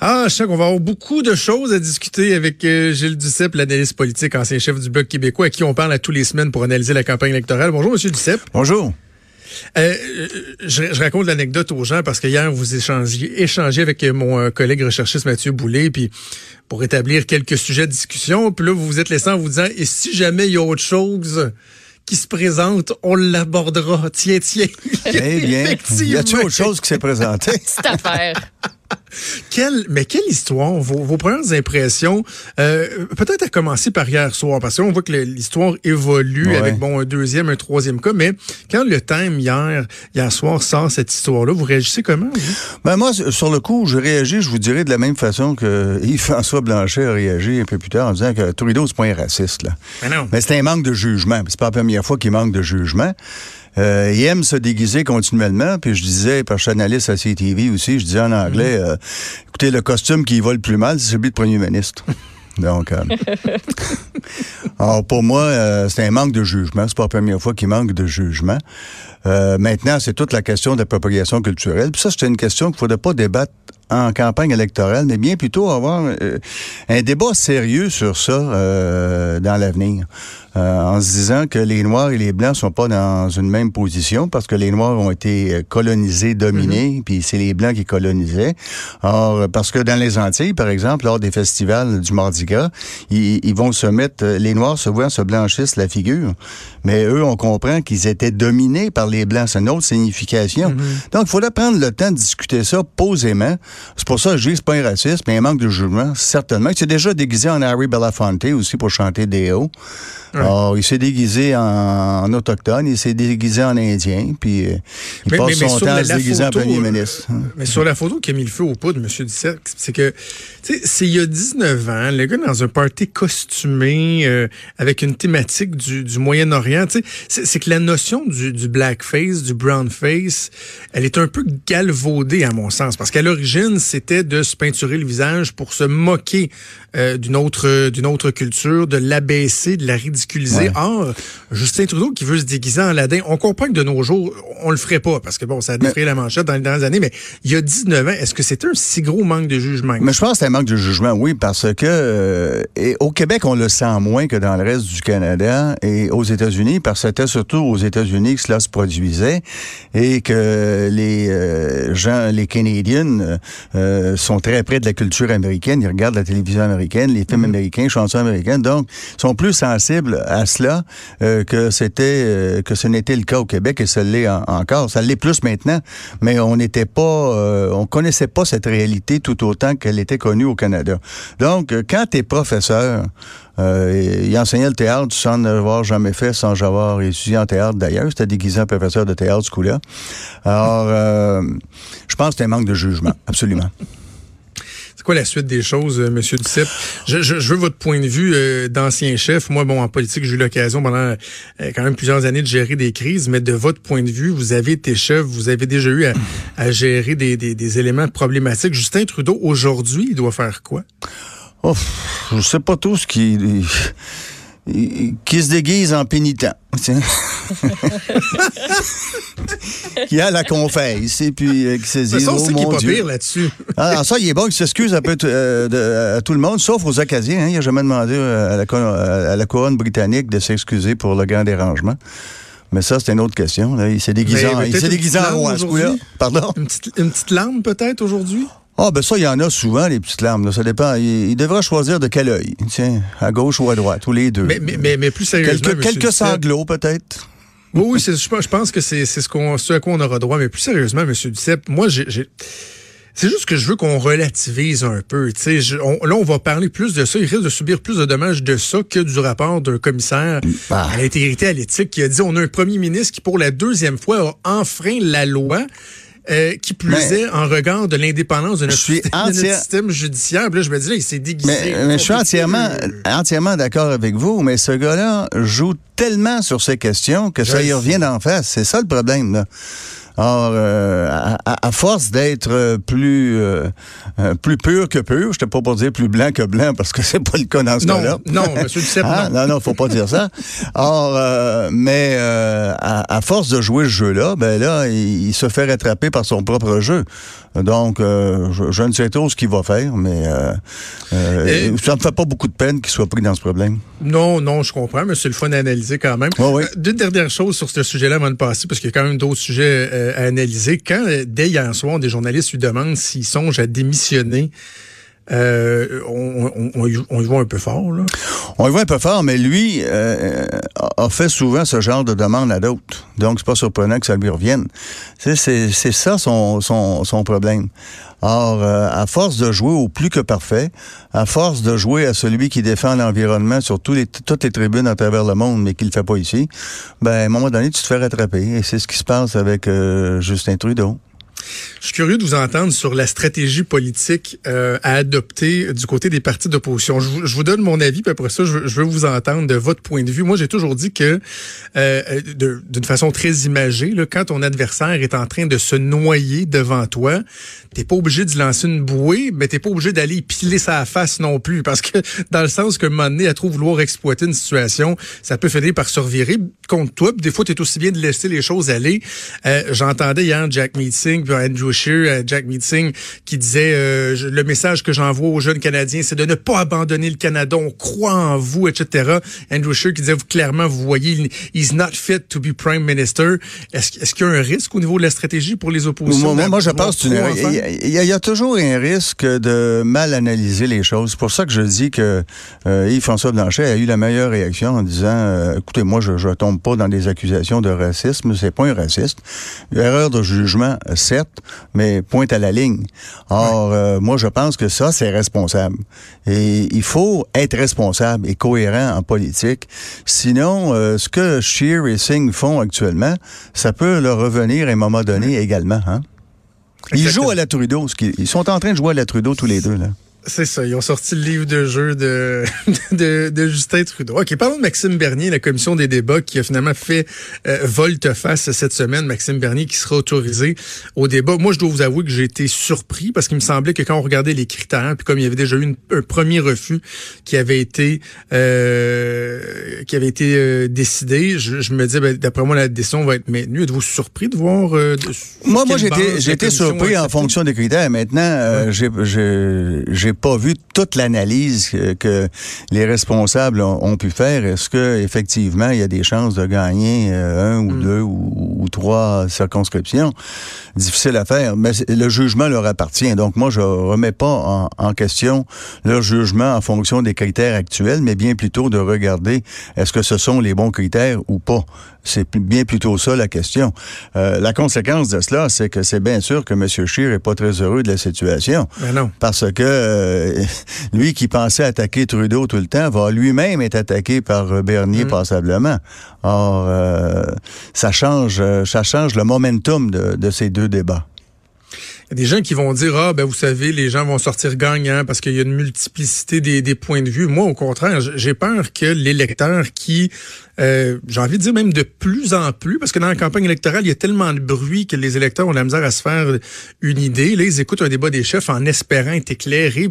Ah, je sais qu'on va avoir beaucoup de choses à discuter avec euh, Gilles Duceppe, l'analyste politique, ancien chef du Bloc québécois, à qui on parle à tous les semaines pour analyser la campagne électorale. Bonjour, Monsieur Duceppe. Bonjour. Euh, je, je, raconte l'anecdote aux gens parce que hier, vous échangez, échangez avec mon euh, collègue recherchiste Mathieu Boulay, puis pour établir quelques sujets de discussion. Puis là, vous vous êtes laissé en vous disant, et si jamais il y a autre chose qui se présente, on l'abordera. Tiens, tiens. Eh bien, y a-t-il autre chose qui s'est présentée? Cette affaire. Quelle, mais quelle histoire, vos, vos premières impressions, euh, peut-être à commencer par hier soir, parce qu'on voit que l'histoire évolue Ouais. avec bon un deuxième, un troisième cas, mais quand le Time hier, hier soir sort cette histoire-là, vous réagissez comment? vous? Ben moi, sur le coup, je réagis, je vous dirais, de la même façon que Yves-François Blanchet a réagi un peu plus tard en disant que Trudeau, c'est pas un raciste. Là. Mais non. Mais c'est un manque de jugement. C'est pas la première fois qu'il manque de jugement. Euh, il aime se déguiser continuellement. Puis je disais, parce que je suis analyste à CTV aussi, je disais en anglais, euh, écoutez, le costume qui va le plus mal, c'est celui de premier ministre. Donc, euh, alors pour moi, euh, c'est un manque de jugement. C'est pas la première fois qu'il manque de jugement. Euh, maintenant, c'est toute la question de la propagation culturelle. Puis ça, c'est une question qu'il ne faudrait pas débattre en campagne électorale, mais bien plutôt avoir euh, un débat sérieux sur ça euh, dans l'avenir. Euh, en se disant que les Noirs et les Blancs sont pas dans une même position parce que les Noirs ont été euh, colonisés, dominés, puis c'est les Blancs qui colonisaient. Or, parce que dans les Antilles, par exemple, lors des festivals du Mardi Gras, ils, ils vont se mettre, euh, les Noirs se voient se blanchissent la figure, mais eux, on comprend qu'ils étaient dominés par les Blancs. C'est une autre signification. Donc, il faudrait prendre le temps de discuter ça posément. C'est pour ça que je dis c'est pas un racisme, mais un manque de jugement, certainement. Il s'est déjà déguisé en Harry Belafonte aussi pour chanter des hauts. Alors, il s'est déguisé en, en autochtone, il s'est déguisé en indien, puis euh, il Mais- passe mais- mais son temps à se déguiser en photo, premier euh, ministre. Mais sur la photo qui a mis le feu au poudre, M. Dissert, c'est que, tu sais, c'est il y a 19 ans, le gars dans un party costumé, euh, avec une thématique du, du Moyen-Orient, tu sais, c'est que la notion du, du blackface, du brownface, elle est un peu galvaudée à mon sens, parce qu'à l'origine, c'était de se peinturer le visage pour se moquer euh, d'une autre d'une autre culture, de l'abaisser, de la ridiculiser. Ouais. Or, Justin Trudeau qui veut se déguiser en Aladdin, on comprend que de nos jours, on le ferait pas, parce que bon, ça a défrayé la manchette dans les dernières années, mais il y a 19 ans, est-ce que c'était un si gros manque de jugement? Mais je pense que c'est un manque de jugement, oui, parce que euh, et au Québec, on le sent moins que dans le reste du Canada et aux États-Unis, parce que c'était surtout aux États-Unis que cela se produisait et que les euh, gens, les Canadiens, euh, sont très près de la culture américaine. Ils regardent la télévision américaine, les films américains, chansons américaines, donc sont plus sensibles à cela euh, que c'était euh, que ce n'était le cas au Québec et ça l'est en- encore. Ça l'est plus maintenant, mais on n'était pas, euh, on connaissait pas cette réalité tout autant qu'elle était connue au Canada. Donc, euh, quand tu es professeur, euh, il enseignait le théâtre sans n'avoir jamais fait, sans avoir étudié en théâtre d'ailleurs. C'était déguisé en professeur de théâtre ce coup-là. Alors, euh, je pense que c'est un manque de jugement, absolument. C'est quoi la suite des choses, euh, Monsieur Duceppe? Je, veux votre point de vue d'ancien chef. Moi, bon, en politique, j'ai eu l'occasion pendant quand même plusieurs années de gérer des crises, mais de votre point de vue, vous avez été chef, vous avez déjà eu à, gérer des éléments problématiques. Justin Trudeau, aujourd'hui, il doit faire quoi? Oh, je sais pas tout ce qui qui se déguise en pénitent. tiens. qui a la confesse et puis euh, qui se dit oh mon pas Dieu. pire là-dessus. Ah, ça, il est bon qu'il s'excuse un peu euh, de- à tout le monde, sauf aux Acadiens. Hein. Il n'a jamais demandé euh, à la, co- à la couronne britannique de s'excuser pour le grand dérangement. Mais ça, c'est une autre question. là. Il s'est déguisé Mais- en, mais il peut-être s'est déguisé en roi? Pardon? Une petite, une petite larme peut-être aujourd'hui? Ah, ben ça, il y en a souvent, les petites larmes. là. Ça dépend. Il, il devra choisir de quel œil. Tiens, à gauche ou à droite, ou les deux. Mais, mais, mais, mais plus sérieusement, quelques sanglots, peut-être. Oui, oui, je pense- que c'est c'est ce, qu'on ce à quoi on aura droit. Mais plus sérieusement, M. Duceppe, moi, j'ai... C'est juste que je veux qu'on relativise un peu. Je- on- là, on va parler plus de ça. Il risque de subir plus de dommages de ça que du rapport d'un commissaire Ah. à l'intégrité à l'éthique qui a dit on a un premier ministre qui, pour la deuxième fois, a enfreint la loi. Euh, qui plus Mais- est en regard de l'indépendance de notre, Je suis système, de notre entière- système judiciaire. Puis là, je me dis, là, il s'est déguisé. Mais, mais je suis entièrement, entièrement d'accord avec vous, mais ce gars-là joue tellement sur ces questions que ça y revient d'en face. C'est ça le problème, là. Or, euh, à, force d'être plus euh, plus pur que pur, je ne pas pour dire plus blanc que blanc parce que c'est pas le cas dans ce cas-là. Non, non, Monsieur Duceppe, hein? non. Non, non, faut pas dire ça. Or, mais à, force de jouer ce jeu-là, ben là, il, se fait rattraper par son propre jeu. Donc, je, ne sais trop ce qu'il va faire, mais ça me fait pas beaucoup de peine qu'il soit pris dans ce problème. Non, non, je comprends, mais c'est le fun d'analyser quand même. oui. Deux dernières choses sur ce sujet-là avant de passer, parce qu'il y a quand même d'autres sujets euh, à analyser. Quand, euh, dès hier soir, des journalistes lui demandent s'ils songent à démissionner, euh, on, on, y voit un peu fort, là. On y voit un peu fort, mais lui a fait souvent ce genre de demande à d'autres. Donc, c'est pas surprenant que ça lui revienne. C'est ça son, problème. Or, à force de jouer au plus que parfait, à force de jouer à celui qui défend l'environnement sur tous les, toutes les tribunes à travers le monde, mais qui le fait pas ici, ben, à un moment donné, tu te fais rattraper. Et c'est ce qui se passe avec Justin Trudeau. Je suis curieux de vous entendre sur la stratégie politique euh, à adopter du côté des partis d'opposition. Je, vous donne mon avis, puis après ça, je, veux vous entendre de votre point de vue. Moi, j'ai toujours dit que, euh, d'une façon très imagée, là, quand ton adversaire est en train de se noyer devant toi, t'es pas obligé de lancer une bouée, mais t'es pas obligé d'aller piler sa face non plus, parce que dans le sens que un moment donné, à trop vouloir exploiter une situation, ça peut finir par se revirer contre toi. Des fois, t'es aussi bien de laisser les choses aller. Euh, j'entendais hier Jack Meeting, Andrew Scheer, euh, Jack Meeting, qui disait euh, le message que j'envoie aux jeunes Canadiens, c'est de ne pas abandonner le Canada. On croit en vous, etc. Andrew Scheer qui disait vous, clairement, vous voyez, he's not fit to be prime minister. Est-ce est qu'il y a un risque au niveau de la stratégie pour les oppositions? Moi, moi je pense qu'il y, y, a toujours un risque de mal analyser les choses. C'est pour ça que je dis que euh, Yves-François Blanchet a eu la meilleure réaction en disant écoutez, moi, je ne tombe pas dans des accusations de racisme. C'est pas un raciste. Erreur de jugement, mais pointe à la ligne. Or, euh, moi, je pense que ça, c'est responsable. Et il faut être responsable et cohérent en politique. Sinon, euh, ce que Scheer et Singh font actuellement, ça peut leur revenir à un moment donné également. Hein? Ils jouent à la Trudeau. Ils sont en train de jouer à la Trudeau tous les deux. Là. C'est ça. Ils ont sorti le livre de jeu de, de, de, Justin Trudeau. OK, parlons de Maxime Bernier, la commission des débats qui a finalement fait euh, volte-face cette semaine. Maxime Bernier qui sera autorisé au débat. Moi, je dois vous avouer que j'ai été surpris parce qu'il me semblait que quand on regardait les critères, puis comme il y avait déjà eu un premier refus qui avait été euh, qui avait été euh, décidé, je, me disais, ben, d'après moi, la décision va être maintenue. Êtes-vous surpris de voir... Euh, moi, moi j'ai été surpris en fonction des critères. Maintenant, j'ai pas vu toute l'analyse que, les responsables ont, pu faire. Est-ce que effectivement il y a des chances de gagner euh, un ou mm. deux ou, trois circonscriptions? Difficile à faire, mais le jugement leur appartient. Donc moi je remets pas en, question leur jugement en fonction des critères actuels, mais bien plutôt de regarder est-ce que ce sont les bons critères ou pas. C'est bien plutôt ça la question. Euh, la conséquence de cela, c'est que c'est bien sûr que M. Scheer est pas très heureux de la situation. Ben non. Parce que euh, lui qui pensait attaquer Trudeau tout le temps va lui-même être attaqué par Bernier mm. passablement. Or, euh, ça change, ça change le momentum de ces deux débats. Il y a des gens qui vont dire ah ben vous savez les gens vont sortir gagnants parce qu'il y a une multiplicité des, des points de vue. Moi au contraire, j'ai peur que l'électeur qui euh, j'ai envie de dire même de plus en plus parce que dans la campagne électorale, il y a tellement de bruit que les électeurs ont la misère à se faire une idée. Là, ils écoutent un débat des chefs en espérant être éclairés.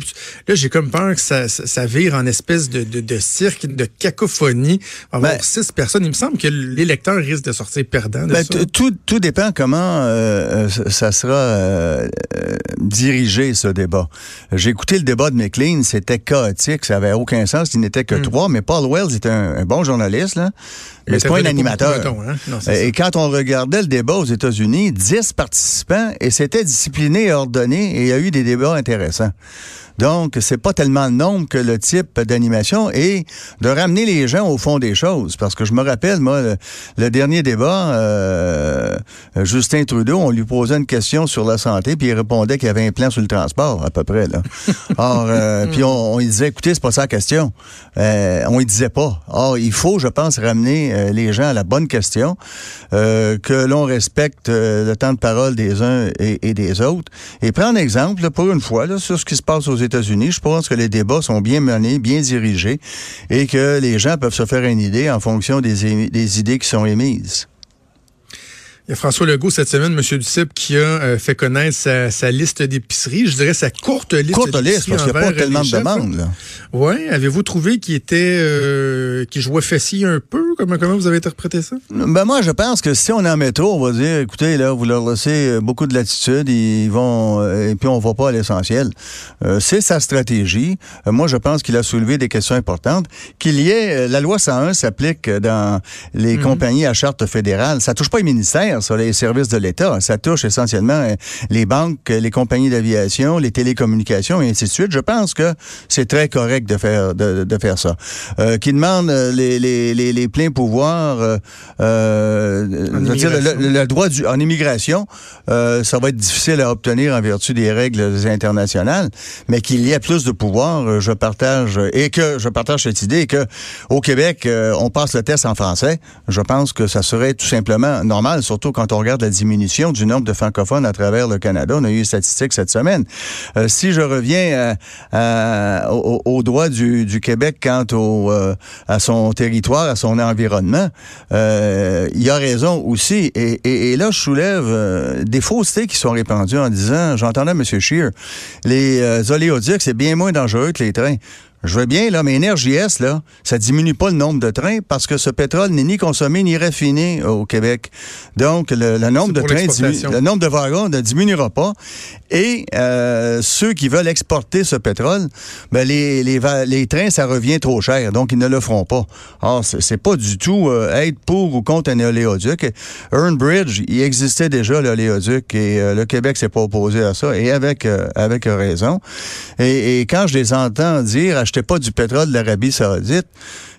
Là, j'ai comme peur que ça, ça, vire en espèce de, de, de cirque, de cacophonie. Avoir ben, six personnes, il me semble que l'électeur risque de sortir perdant de ben, ça. Tout, tout dépend comment euh, ça sera euh, euh, diriger ce débat. J'ai écouté le débat de McLean, c'était chaotique, ça avait aucun sens, il n'était que hmm. trois, mais Paul Wells était un, bon journaliste, là, mais c'est pas un animateur. Hein? et quand on regardait le débat aux États-Unis, dix participants, et c'était discipliné et ordonné, et il y a eu des débats intéressants. Donc, c'est pas tellement le nombre que le type d'animation et de ramener les gens au fond des choses. Parce que je me rappelle, moi, le, dernier débat, euh, Justin Trudeau, on lui posait une question sur la santé, puis il répondait qu'il y avait un plan sur le transport, à peu près. Là. Or, euh, puis on, lui disait, écoutez, c'est pas ça la question. Euh, on lui disait pas. Or, il faut, je pense, ramener euh, les gens à la bonne question, que l'on respecte le temps de parole des uns et, des autres, et prendre exemple, pour une fois, là, sur ce qui se passe aux Je pense que les débats sont bien menés, bien dirigés et que les gens peuvent se faire une idée en fonction des idées qui sont émises. Il y a François Legault cette semaine, M. Duceppe, qui a euh, fait connaître sa, liste d'épiceries. Je dirais sa courte liste Courte liste, parce qu'il n'y a pas tellement de demandes. Oui. Avez-vous trouvé qu'il était euh, qu'il jouait fessier un peu? Comment, comment vous avez interprété ça? Ben moi, je pense que si on est en métro, on va dire, écoutez, là, vous leur laissez euh, beaucoup de latitude, ils vont et puis on va pas à l'essentiel. c'est sa stratégie. moi, je pense qu'il a soulevé des questions importantes. Qu'il y ait la loi 101 s'applique dans les mhm. compagnies à charte fédérale. Ça touche pas les ministères sur les services de l'État. Ça touche essentiellement euh, les banques, les compagnies d'aviation, les télécommunications et ainsi de suite. Je pense que c'est très correct de faire de, faire ça. Euh, qui demande euh, les, les, les, pleins pouvoirs, euh, dire, le, droit du, en immigration, ça va être difficile à obtenir en vertu des règles internationales, mais qu'il y ait plus de pouvoir, je partage et que je partage cette idée que au Québec, on passe le test en français. Je pense que ça serait tout simplement normal, surtout quand on regarde la diminution du nombre de francophones à travers le Canada. On a eu une statistique cette semaine. Euh, si je reviens euh, au, droit du, Québec quant au, euh, à son territoire, à son environnement, il y a raison aussi. Et, là, je soulève des faussetés qui sont répandues en disant, j'entendais M. Scheer, les oléoducs, c'est bien moins dangereux que les trains. Je veux bien, là, mais S, là, ça diminue pas le nombre de trains parce que ce pétrole n'est ni consommé ni raffiné au Québec. Donc, le, nombre de trains, le nombre de wagons ne diminuera pas. Et euh, ceux qui veulent exporter ce pétrole, ben les, les, les, trains, ça revient trop cher, donc ils ne le feront pas. Or, c'est pas du tout euh, être pour ou contre un oléoduc. Earnbridge, il existait déjà l'oléoduc et euh, le Québec s'est pas opposé à ça, et avec, avec raison. Et, et, quand je les entends dire achetez pas du pétrole de l'Arabie saoudite,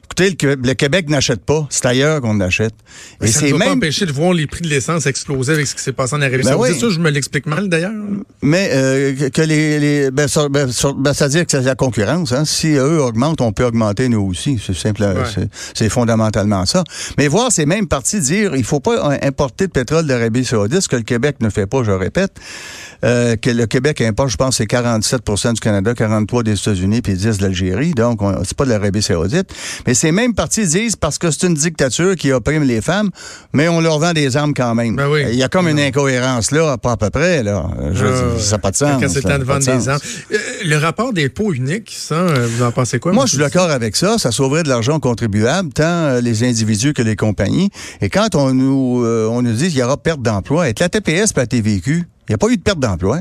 Écoutez, le, Québec n'achète pas. C'est ailleurs qu'on achète. Et ça ne même... pas empêcher de voir les prix de l'essence exploser avec ce qui s'est passé en Arabie ben Saoudite. Ça, je me l'explique mal d'ailleurs. Mais euh, que les, les ben, ça, ben, ben, ça veut dire que c'est la concurrence. Hein. Si eux augmentent, on peut augmenter nous aussi. C'est simple. C'est fondamentalement ça. Mais voir ces mêmes partis dire il faut pas importer de pétrole d'Arabie Saoudite, ce que le Québec ne fait pas, je répète. Euh, que le Québec importe, je pense, c'est 47% du Canada, 43 des États-Unis, puis 10 de l'Algérie. Donc, c'est pas de l'Arabie Saoudite. Mais ces mêmes partis disent parce que c'est une dictature qui opprime les femmes, mais on leur vend des armes quand même. Ben Il y a comme une incohérence là, pas à peu près. Là. Je, ça n'a pas de sens. Quand c'est temps de vendre des armes. Euh, le rapport d'impôt unique, ça, euh, vous en pensez quoi? Moi, je suis d'accord avec ça. Ça sauverait de l'argent contribuable, tant euh, les individus que les compagnies. Et quand on nous, on nous dit qu'il y aura perte d'emploi, avec la TPS et la TVQ, il n'y a pas eu de perte d'emploi.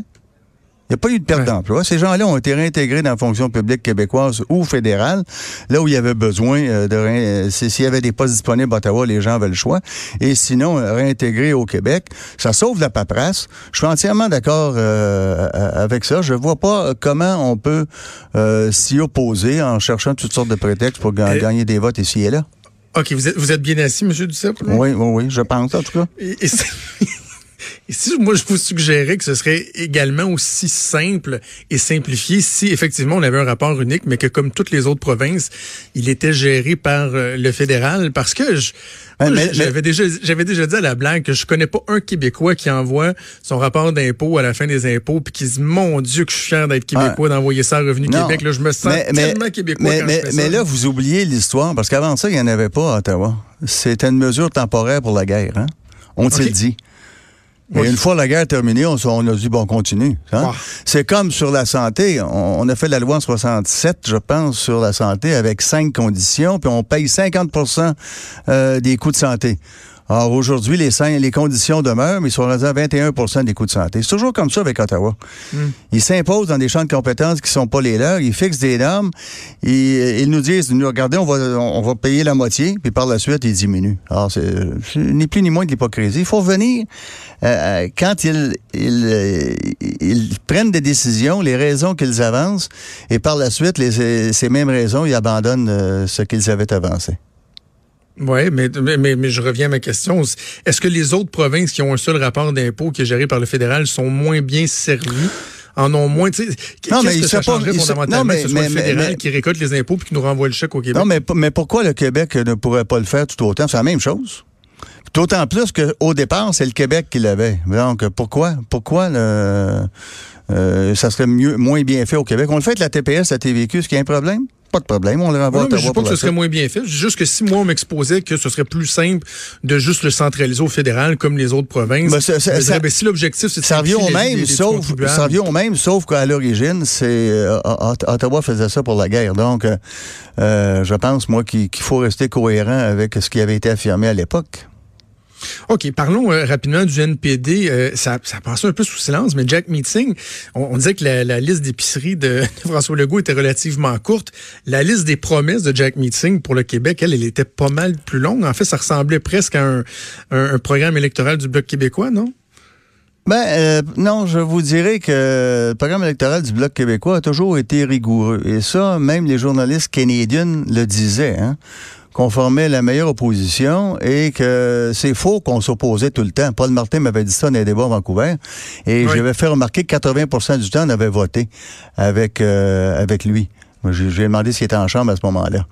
Il n'y a pas eu de perte d'emploi. Ces gens-là ont été réintégrés dans la fonction publique québécoise ou fédérale, là où il y avait besoin euh, de... Euh, s'il y avait des postes disponibles à Ottawa, les gens avaient le choix. Et sinon, euh, réintégrés au Québec, ça sauve la paperasse. Je suis entièrement d'accord avec ça. Je vois pas comment on peut s'y opposer en cherchant toutes sortes de prétextes pour gagner des votes ici et là. OK, vous êtes, vous êtes bien assis, M. Duceppe? Oui, oui, oui, je pense, en tout cas. Et, Et si moi je vous suggérais que ce serait également aussi simple et simplifié si effectivement on avait un rapport unique, mais que comme toutes les autres provinces, il était géré par euh, le fédéral, parce que je, j'avais déjà j'avais déjà dit à la blague que je connais pas un Québécois qui envoie son rapport d'impôt à la fin des impôts puis qui dit mon Dieu que je suis fier d'être Québécois d'envoyer ça à Revenu Québec. Là, je me sens tellement Québécois mais, quand mais, je fais mais là vous oubliez l'histoire parce qu'avant ça il y en avait pas à Ottawa. C'était une mesure temporaire pour la guerre. Hein? On okay. dit. Et une fois la guerre terminée, on, on a dit, bon, on continue. Hein? C'est comme sur la santé. On, a fait la loi en 67, je pense, sur la santé avec cinq conditions, puis on paye 50% euh, des coûts de santé. Alors aujourd'hui, les, les conditions demeurent, mais ils sont rendus à 21 des coûts de santé. C'est toujours comme ça avec Ottawa. Hmm. Ils s'imposent dans des champs de compétences qui sont pas les leurs, ils fixent des normes, ils, ils nous disent, nous regardez, on va, on va payer la moitié, puis par la suite, ils diminuent. Alors c'est ni plus ni moins de l'hypocrisie. Il faut venir euh, euh, quand ils, ils, euh, ils, prennent des décisions, les raisons qu'ils avancent, et par la suite, les, ces mêmes raisons, ils abandonnent ce qu'ils avaient avancé. Oui, mais, mais, mais, je reviens à ma question. Est-ce que les autres provinces qui ont un seul rapport d'impôt qui est géré par le fédéral sont moins bien servies? en ont moins. Non, mais que ça changerait fondamentalement non, mais, que ce soit le fédéral qui récolte les impôts puis qui nous renvoie le chèque au Québec? Non, mais, mais pourquoi le Québec ne pourrait pas le faire tout autant? C'est la même chose. D'autant plus qu'au départ, c'est le Québec qui l'avait. Donc, pourquoi? Pourquoi le, euh, ça serait mieux, moins bien fait au Québec? On le fait avec la TPS, la TVQ, qu'il y a un problème? Pas de problème. On le renvoie non, à mais je Ottawa dis pas que ce serait moins bien fait. Je dis juste que si moi, on m'exposait que ce serait plus simple de juste le centraliser au fédéral comme les autres provinces, Ben, ça- dirais, ben, si l'objectif, c'est de Ça revient au même, sauf, ça revient au même, sauf qu'à l'origine, c'est euh, Ot- Ottawa faisait ça pour la guerre. Donc, euh, euh, je pense moi qu'il qu'il faut rester cohérent avec ce qui avait été affirmé à l'époque. OK, parlons euh, rapidement du NPD. Euh, ça, ça passait un peu sous silence, mais Jack Meeting, on, disait que la, liste d'épicerie de, François Legault était relativement courte. La liste des promesses de Jack Meeting pour le Québec, elle, elle était pas mal plus longue. En fait, ça ressemblait presque à un programme électoral du Bloc québécois, non? Ben euh, non, je vous dirais que le programme électoral du Bloc québécois a toujours été rigoureux. Et ça, même les journalistes canadiens le disaient, hein, qu'on formait la meilleure opposition et que c'est faux qu'on s'opposait tout le temps. Paul Martin m'avait dit ça dans les débats à Vancouver. Et Oui. j'avais fait remarquer que 80% du temps, on avait voté avec, euh, avec lui. J'ai demandé s'il était en chambre à ce moment-là.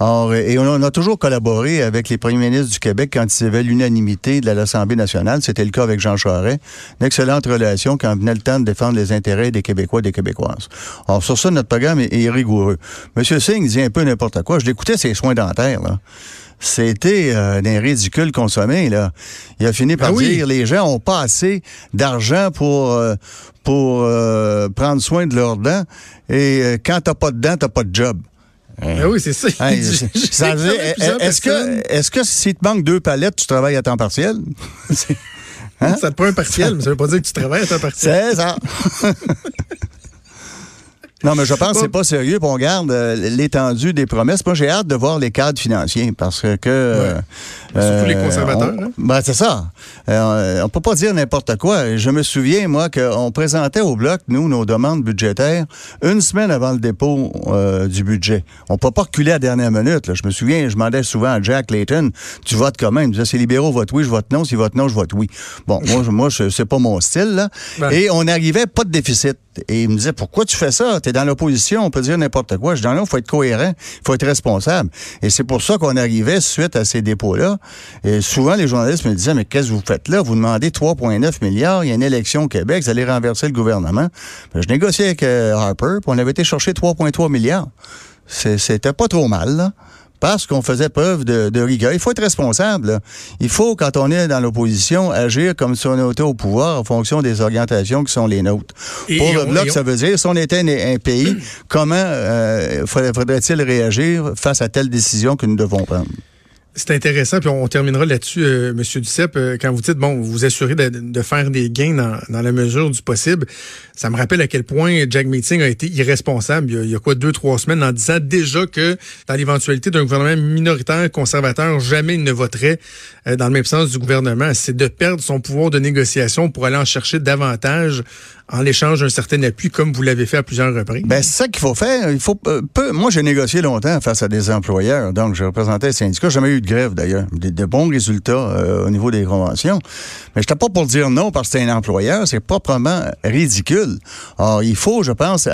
Or, et on a, toujours collaboré avec les premiers ministres du Québec quand il y avait l'unanimité de l'Assemblée nationale. C'était le cas avec Jean Charest. Une excellente relation quand venait le temps de défendre les intérêts des Québécois et des Québécoises. Alors, sur ça, notre programme est, est rigoureux. Monsieur Singh dit un peu n'importe quoi. Je l'écoutais, ses soins dentaires, là. C'était euh, d'un ridicule consommé, là. Il a fini par Ah oui. dire les gens ont pas assez d'argent pour, euh, pour euh, prendre soin de leurs dents. Et euh, quand t'as pas de dents, t'as pas de job. Ben oui, c'est ça. Hey, est-ce que, est-ce que s'il te manque deux palettes, tu travailles à temps partiel? Hein? Ça te prend un partiel, mais ça veut pas dire que tu travailles à temps partiel. C'est ça. Non, mais je pense que c'est pas sérieux. puis on garde euh, l'étendue des promesses. Moi, j'ai hâte de voir les cadres financiers parce que. euh, Surtout les euh, conservateurs, on-. Ben, c'est ça. Euh, on peut pas dire n'importe quoi. Je me souviens, moi, qu'on présentait au Bloc, nous, nos demandes budgétaires une semaine avant le dépôt euh, du budget. On peut pas reculer à la dernière minute. là. Je me souviens, je demandais souvent à Jack Layton, tu votes comment? Il me disait, si les libéraux votent oui, je vote non. S'ils votent non, je vote oui. Bon, moi, moi c'est pas mon style, là. Ben. Et on n'arrivait pas de déficit. Et il me disait, pourquoi tu fais ça? T'es dans l'opposition, on peut dire n'importe quoi. Je dis, non, non, faut être cohérent, il faut être responsable. Et c'est pour ça qu'on arrivait suite à ces dépôts-là. Et souvent, les journalistes me disaient, mais qu'est-ce que vous faites là? Vous demandez 3,9 milliards, il y a une élection au Québec, vous allez renverser le gouvernement. Ben, je négociais avec euh, Harper, on avait été chercher 3,3 milliards. C'était pas trop mal, là. Parce qu'on faisait preuve de, de rigueur. Il faut être responsable. là. Il faut, quand on est dans l'opposition, agir comme si on était au pouvoir en fonction des orientations qui sont les nôtres. Et- Pour et le Bloc, on- ça veut dire, si on était un, un pays, comment euh, faudrait- faudrait-il réagir face à telle décision que nous devons prendre? C'est intéressant, puis on terminera là-dessus, euh, Monsieur Duceppe, euh, quand vous dites, bon, vous assurez de, de faire des gains dans, dans la mesure du possible. Ça me rappelle à quel point Jack Meeting a été irresponsable il y a, il y a quoi, deux, trois semaines, en disant déjà que dans l'éventualité d'un gouvernement minoritaire conservateur, jamais il ne voterait euh, dans le même sens du gouvernement. C'est de perdre son pouvoir de négociation pour aller en chercher davantage en l'échange d'un certain appui, comme vous l'avez fait à plusieurs reprises. Ben, c'est ça qu'il faut faire. Il faut euh, peu- Moi, j'ai négocié longtemps face à des employeurs. Donc, je représentais les syndicats. J'ai jamais eu de grève, d'ailleurs. Des, de bons résultats euh, au niveau des conventions. Mais j'étais pas pour dire non parce que c'est un employeur. C'est proprement ridicule. Or, il faut, je pense,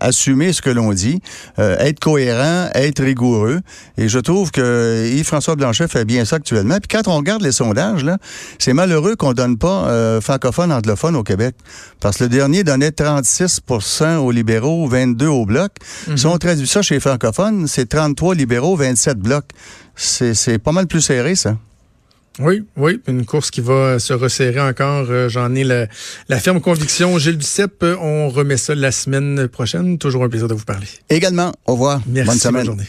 assumer ce que l'on dit, euh, être cohérent, être rigoureux. Et je trouve que Yves-François Blanchet fait bien ça actuellement. Puis quand on regarde les sondages, là, c'est malheureux qu'on donne pas euh, francophone, anglophone au Québec. Parce que le dernier donnait 36% aux libéraux, 22 au bloc. Si on traduit ça chez les francophones, c'est 33 libéraux, 27 blocs. C'est pas mal plus serré, ça. Oui, oui, une course qui va se resserrer encore. Euh, J'en ai la, la ferme conviction. Gilles Duceppe, euh, on remet ça la semaine prochaine. Toujours un plaisir de vous parler. Également, au revoir. Merci, Bonne semaine. journée.